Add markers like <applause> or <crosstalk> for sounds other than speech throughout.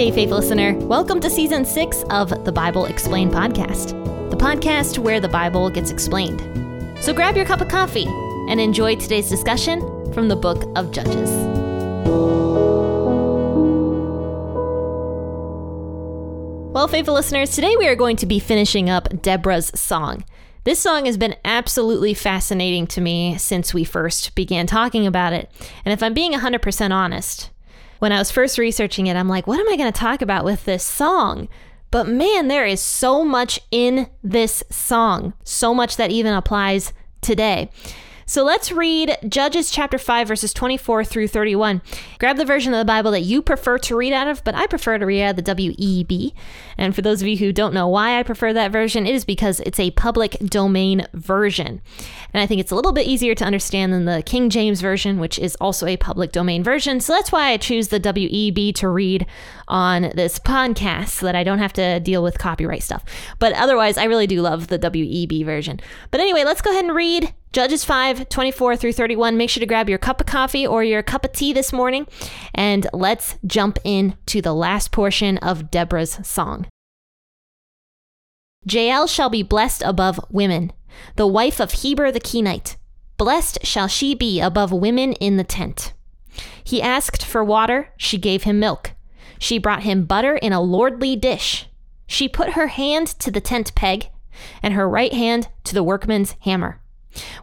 Hey, faith listener. Welcome to season six of the Bible Explained podcast, the podcast where the Bible gets explained. So grab your cup of coffee and enjoy today's discussion from the book of Judges. Well, faithful listeners, today we are going to be finishing up Deborah's song. This song has been absolutely fascinating to me since we first began talking about it. And if I'm being 100% honest, when I was first researching it, I'm like, what am I going to talk about with this song? But man, there is so much in this song, so much that even applies today. So let's read Judges chapter 5, verses 24 through 31. Grab the version of the Bible that you prefer to read out of, but I prefer to read out of the WEB. And for those of you who don't know why I prefer that version, it is because it's a public domain version. And I think it's a little bit easier to understand than the King James version, which is also a public domain version. So that's why I choose the WEB to read on this podcast so that I don't have to deal with copyright stuff. But otherwise, I really do love the WEB version. But anyway, let's go ahead and read Judges 5, 24 through 31. Make sure to grab your cup of coffee or your cup of tea this morning, and let's jump in to the last portion of Deborah's song. Jael shall be blessed above women, the wife of Heber the Kenite. Blessed shall she be above women in the tent. He asked for water, she gave him milk. She brought him butter in a lordly dish. She put her hand to the tent peg, and her right hand to the workman's hammer.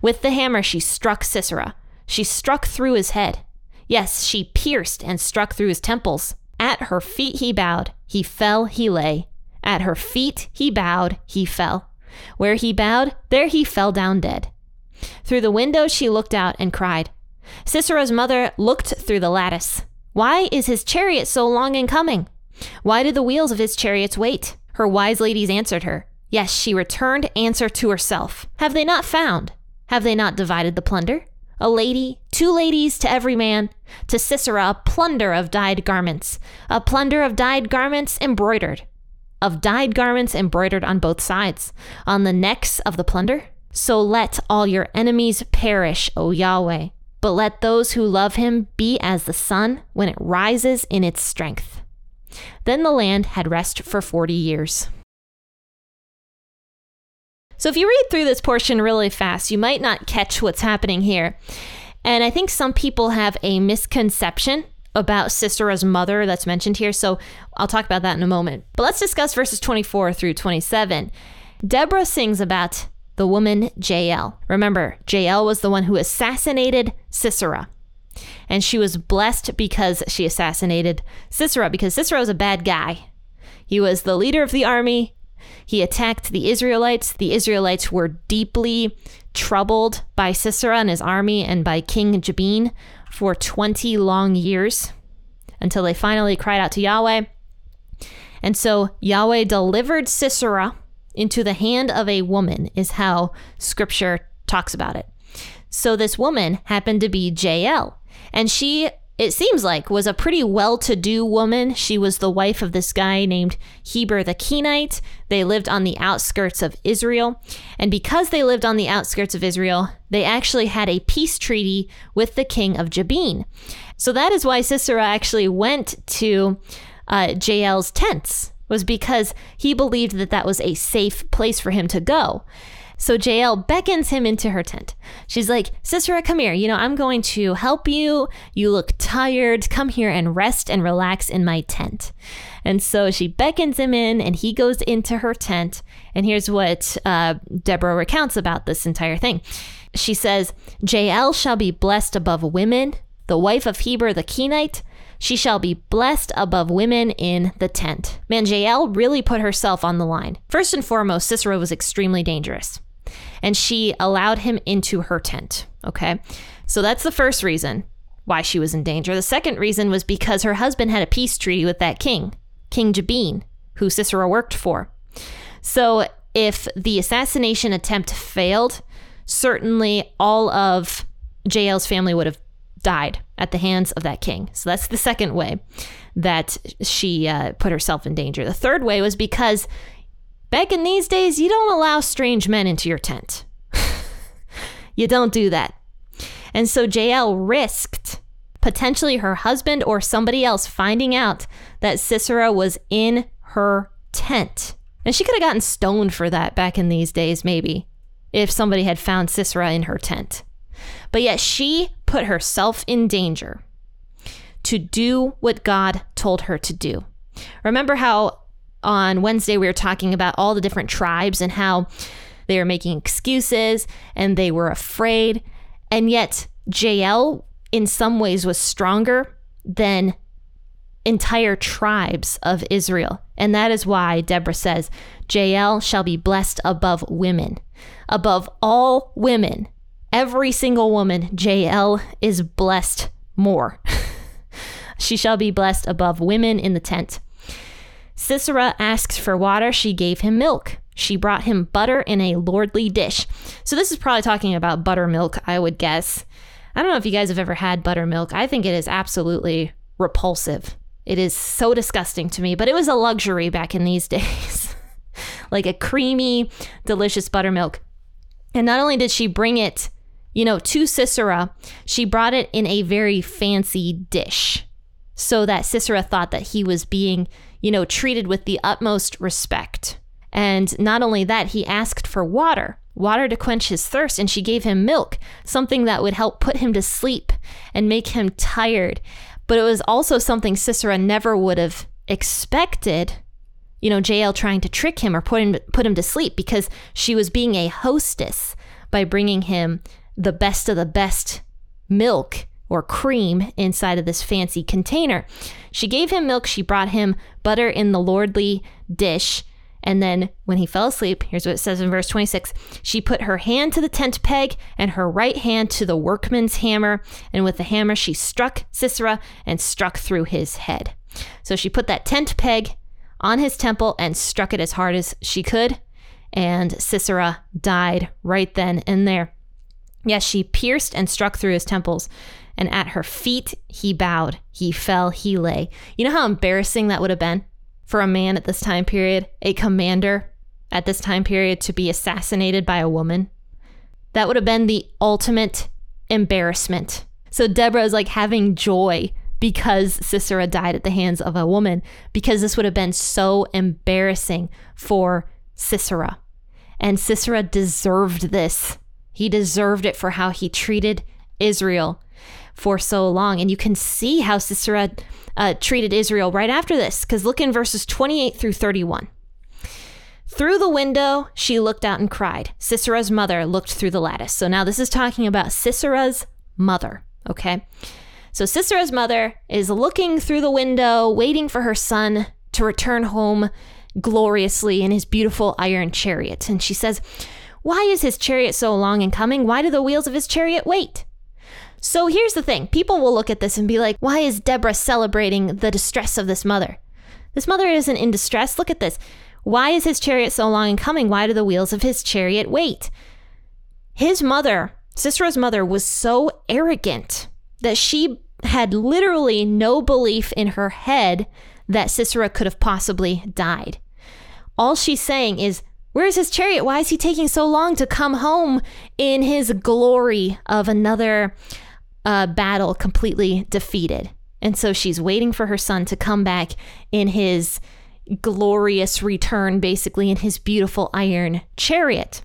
With the hammer, she struck Sisera. She struck through his head. Yes, she pierced and struck through his temples. At her feet he bowed. He fell, he lay. At her feet he bowed, he fell. Where he bowed, there he fell down dead. Through the window she looked out and cried. Sisera's mother looked through the lattice. Why is his chariot so long in coming? Why do the wheels of his chariots wait? Her wise ladies answered her. Yes, she returned answer to herself. Have they not found? Have they not divided the plunder? A lady, two ladies to every man. To Sisera, a plunder of dyed garments, a plunder of dyed garments embroidered, of dyed garments embroidered on both sides, on the necks of the plunder. So let all your enemies perish, O Yahweh, but let those who love him be as the sun when it rises in its strength. Then the land had rest for forty years. So if you read through this portion really fast, you might not catch what's happening here. And I think some people have a misconception about Sisera's mother that's mentioned here. So I'll talk about that in a moment. But let's discuss verses 24 through 27. Deborah sings about the woman Jael. Remember, Jael was the one who assassinated Sisera. And she was blessed because she assassinated Sisera, because Sisera was a bad guy. He was the leader of the army. He attacked the Israelites. The Israelites were deeply troubled by Sisera and his army and by King Jabin for 20 long years until they finally cried out to Yahweh. And so Yahweh delivered Sisera into the hand of a woman, is how scripture talks about it. So this woman happened to be Jael, and she it seems like was a pretty well-to-do woman. She was the wife of this guy named Heber the Kenite. They lived on the outskirts of Israel, and because they lived on the outskirts of Israel, they actually had a peace treaty with the king of Jabin. So that is why Sisera actually went to uh, Jael's tents was because he believed that that was a safe place for him to go. So Jael beckons him into her tent. She's like, Sisera, come here. You know, I'm going to help you. You look tired. Come here and rest and relax in my tent. And so she beckons him in, and he goes into her tent. And here's what uh, Deborah recounts about this entire thing. She says, Jael shall be blessed above women, the wife of Heber the Kenite. She shall be blessed above women in the tent. Man, Jael really put herself on the line. First and foremost, Sisera was extremely dangerous and she allowed him into her tent. Okay. So that's the first reason why she was in danger. The second reason was because her husband had a peace treaty with that king, King Jabin, who Sisera worked for. So if the assassination attempt failed, certainly all of Jael's family would have died at the hands of that king. So that's the second way that she uh, put herself in danger. The third way was because Back in these days, you don't allow strange men into your tent. <laughs> you don't do that. And so Jael risked potentially her husband or somebody else finding out that Sisera was in her tent. And she could have gotten stoned for that back in these days, maybe, if somebody had found Sisera in her tent. But yet she put herself in danger to do what God told her to do. Remember how on Wednesday we were talking about all the different tribes and how they were making excuses and they were afraid. And yet, Jael, in some ways, was stronger than entire tribes of Israel. And that is why Deborah says, Jael shall be blessed above women. Above all women, every single woman, Jael is blessed more. <laughs> she shall be blessed above women in the tent. Sisera asks for water, she gave him milk. She brought him butter in a lordly dish. So, this is probably talking about buttermilk, I would guess. I don't know if you guys have ever had buttermilk. I think it is absolutely repulsive. It is so disgusting to me, but it was a luxury back in these <laughs> days. like a creamy, delicious buttermilk. And not only did she bring it, you know, to Sisera, she brought it in a very fancy dish so that Sisera thought that he was being, you know, treated with the utmost respect. And not only that, he asked for water, water to quench his thirst, and she gave him milk, something that would help put him to sleep and make him tired. But it was also something Sisera never would have expected, you know, Jael trying to trick him or put him, put him to sleep because she was being a hostess by bringing him the best of the best milk or cream inside of this fancy container. She gave him milk, she brought him butter in the lordly dish, and then when he fell asleep, here's what it says in verse 26 she put her hand to the tent peg and her right hand to the workman's hammer, and with the hammer she struck Sisera and struck through his head. So she put that tent peg on his temple and struck it as hard as she could, and Sisera died right then and there. Yes, she pierced and struck through his temples, and at her feet he bowed. He fell, he lay. You know how embarrassing that would have been? for a man at this time period, a commander at this time period, to be assassinated by a woman. That would have been the ultimate embarrassment. So Deborah is like having joy because Sisera died at the hands of a woman, because this would have been so embarrassing for Sisera. And Sisera deserved this. He deserved it for how he treated Israel for so long. And you can see how Sisera uh, treated Israel right after this, because look in verses 28 through 31. Through the window, she looked out and cried. Sisera's mother looked through the lattice. So now this is talking about Sisera's mother, okay? So Sisera's mother is looking through the window, waiting for her son to return home gloriously in his beautiful iron chariot. And she says, Why is his chariot so long in coming? Why do the wheels of his chariot wait? So here's the thing people will look at this and be like, why is Deborah celebrating the distress of this mother? This mother isn't in distress. Look at this. Why is his chariot so long in coming? Why do the wheels of his chariot wait? His mother, Sisera's mother, was so arrogant that she had literally no belief in her head that Sisera could have possibly died. All she's saying is, Where's his chariot? Why is he taking so long to come home in his glory of another uh, battle completely defeated. And so she's waiting for her son to come back in his glorious return, basically, in his beautiful iron chariot.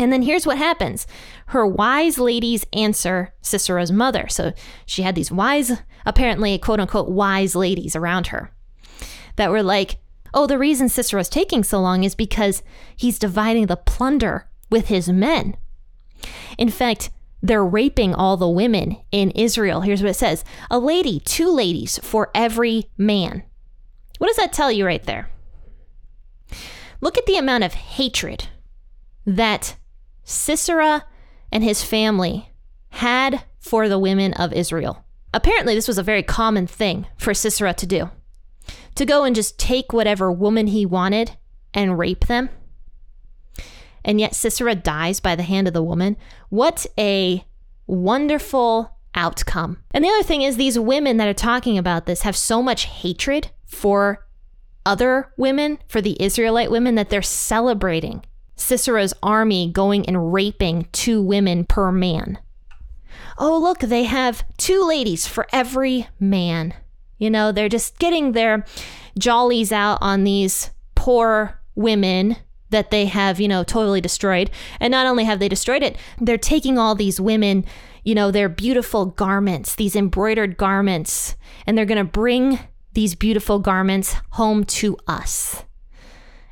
And then here's what happens her wise ladies answer Sisera's mother. So she had these wise, apparently, quote unquote, wise ladies around her that were like, oh, the reason Sisera's taking so long is because he's dividing the plunder with his men. In fact, they're raping all the women in Israel. Here's what it says a lady, two ladies for every man. What does that tell you right there? Look at the amount of hatred that Sisera and his family had for the women of Israel. Apparently, this was a very common thing for Sisera to do to go and just take whatever woman he wanted and rape them and yet Sisera dies by the hand of the woman. What a wonderful outcome. And the other thing is, these women that are talking about this have so much hatred for other women, for the Israelite women, that they're celebrating Sisera's army going and raping two women per man. oh, look, they have two ladies for every man. You know, they're just getting their jollies out on these poor women that they have, you know, totally destroyed. And not only have they destroyed it, they're taking all these women, you know, their beautiful garments, these embroidered garments, and they're going to bring these beautiful garments home to us.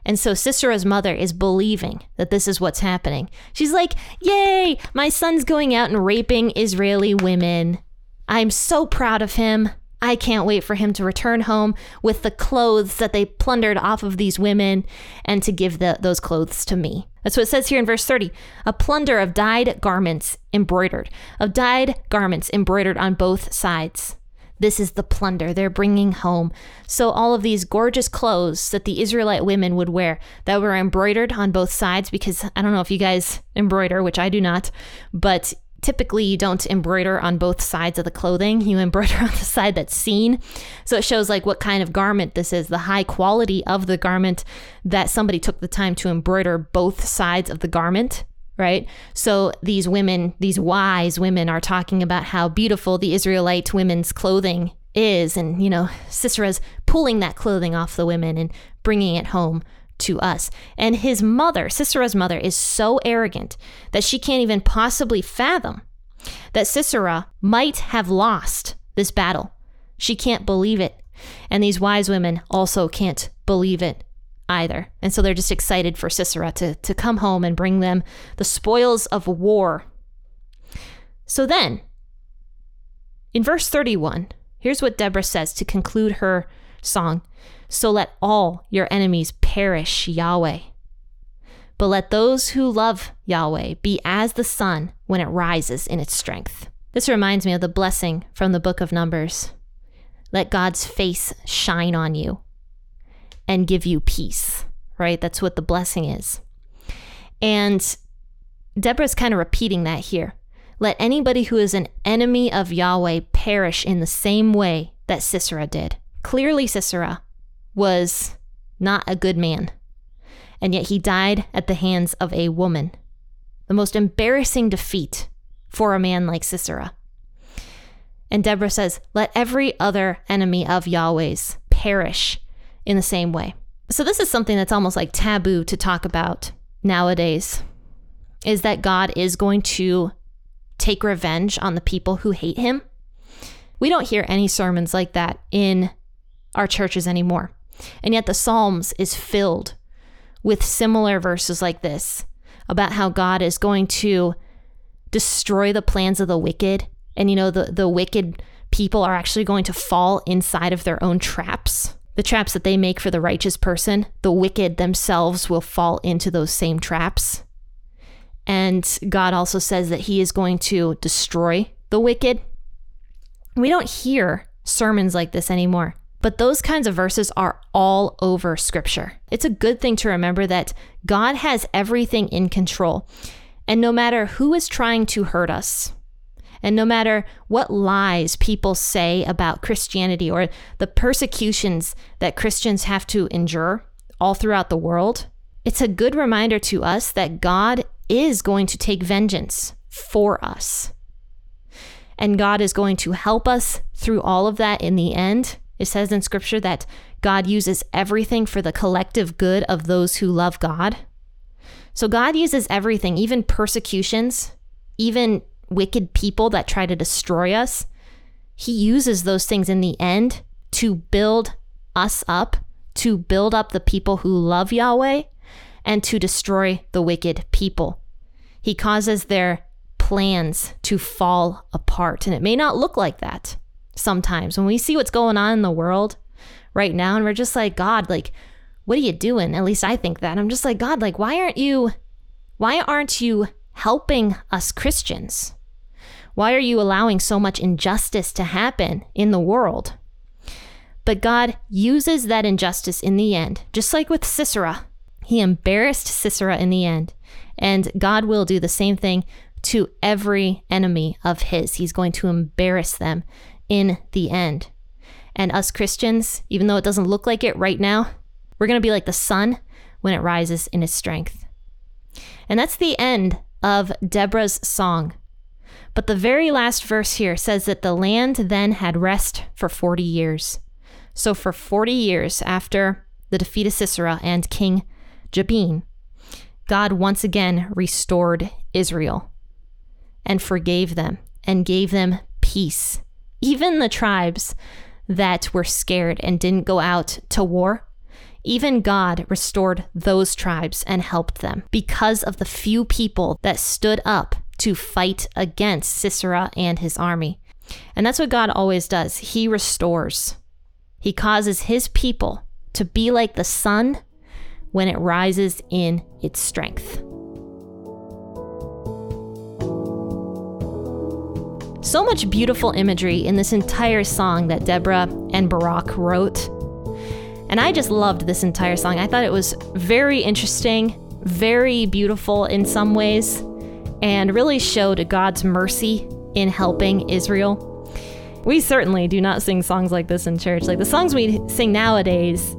And so Sisera's mother is believing that this is what's happening. She's like, Yay, my son's going out and raping Israeli women. I'm so proud of him. I can't wait for him to return home with the clothes that they plundered off of these women and to give the, those clothes to me. That's what it says here in verse 30 a plunder of dyed garments embroidered, of dyed garments embroidered on both sides. This is the plunder they're bringing home. So, all of these gorgeous clothes that the Israelite women would wear that were embroidered on both sides, because I don't know if you guys embroider, which I do not, but typically you don't embroider on both sides of the clothing. You embroider <laughs> on the side that's seen. So it shows like what kind of garment this is, the high quality of the garment that somebody took the time to embroider both sides of the garment. Right. So these women, these wise women, are talking about how beautiful the Israelite women's clothing is. And, you know, Sisera's pulling that clothing off the women and bringing it home to us. And his mother, Sisera's mother, is so arrogant that she can't even possibly fathom that Sisera might have lost this battle. She can't believe it. And these wise women also can't believe it either. And so they're just excited for Sisera to, to come home and bring them the spoils of war. So then, in verse 31, here's what Deborah says to conclude her song. So let all your enemies perish, Yahweh. But let those who love Yahweh be as the sun when it rises in its strength. This reminds me of the blessing from the book of Numbers. Let God's face shine on you and give you peace, right? That's what the blessing is. And Deborah's kind of repeating that here. Let anybody who is an enemy of Yahweh perish in the same way that Sisera did. Clearly, Sisera was not a good man, and yet he died at the hands of a woman. The most embarrassing defeat for a man like Sisera. And Deborah says, Let every other enemy of Yahweh's perish in the same way. So, this is something that's almost like taboo to talk about nowadays is that God is going to take revenge on the people who hate him. We don't hear any sermons like that in our churches anymore. And yet the Psalms is filled with similar verses like this about how God is going to destroy the plans of the wicked. And you know, the, the wicked people are actually going to fall inside of their own traps. The traps that they make for the righteous person, the wicked themselves will fall into those same traps. And God also says that He is going to destroy the wicked. We don't hear sermons like this anymore. But those kinds of verses are all over scripture. It's a good thing to remember that God has everything in control. And no matter who is trying to hurt us, and no matter what lies people say about Christianity or the persecutions that Christians have to endure all throughout the world, it's a good reminder to us that God is going to take vengeance for us. And God is going to help us through all of that in the end it says in scripture that God uses everything for the collective good of those who love God. So God uses everything, even persecutions, even wicked people that try to destroy us. He uses those things in the end to build us up, to build up the people who love Yahweh, and to destroy the wicked people. He causes their plans to fall apart. And it may not look like that sometimes when we see what's going on in the world right now and we're just like, God, like, what are you doing? At least I think that. I'm just like, God, like, why aren't you, why aren't you helping us Christians? Why are you allowing so much injustice to happen in the world? But God uses that injustice in the end, just like with Sisera. He embarrassed Sisera in the end. And God will do the same thing to every enemy of his. He's going to embarrass them in the end. And us Christians, even though it doesn't look like it right now, we're going to be like the sun when it rises in its strength. And that's the end of Deborah's song. But the very last verse here says that the land then had rest for 40 years. So, for 40 years after the defeat of Sisera and King Jabin, God once again restored Israel and forgave them and gave them peace. Even the tribes that were scared and didn't go out to war, even God restored those tribes and helped them because of the few people that stood up to fight against Sisera and his army. And that's what God always does. He restores. He causes his people to be like the sun when it rises in its strength. So much beautiful imagery in this entire song that Deborah and Barak wrote. And I just loved this entire song. I thought it was very interesting, very beautiful in some ways, and really showed God's mercy in helping Israel. We certainly do not sing songs like this in church. Like the songs we sing nowadays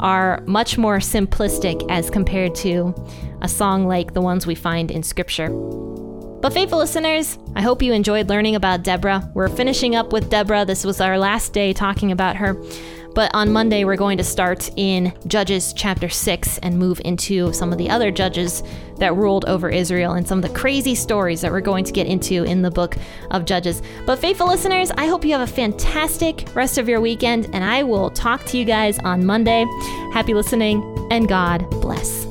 are much more simplistic as compared to a song like the ones we find in scripture. But, faithful listeners, I hope you enjoyed learning about Deborah. We're finishing up with Deborah. This was our last day talking about her. But on Monday, we're going to start in Judges chapter 6 and move into some of the other judges that ruled over Israel and some of the crazy stories that we're going to get into in the book of Judges. But, faithful listeners, I hope you have a fantastic rest of your weekend, and I will talk to you guys on Monday. Happy listening, and God bless.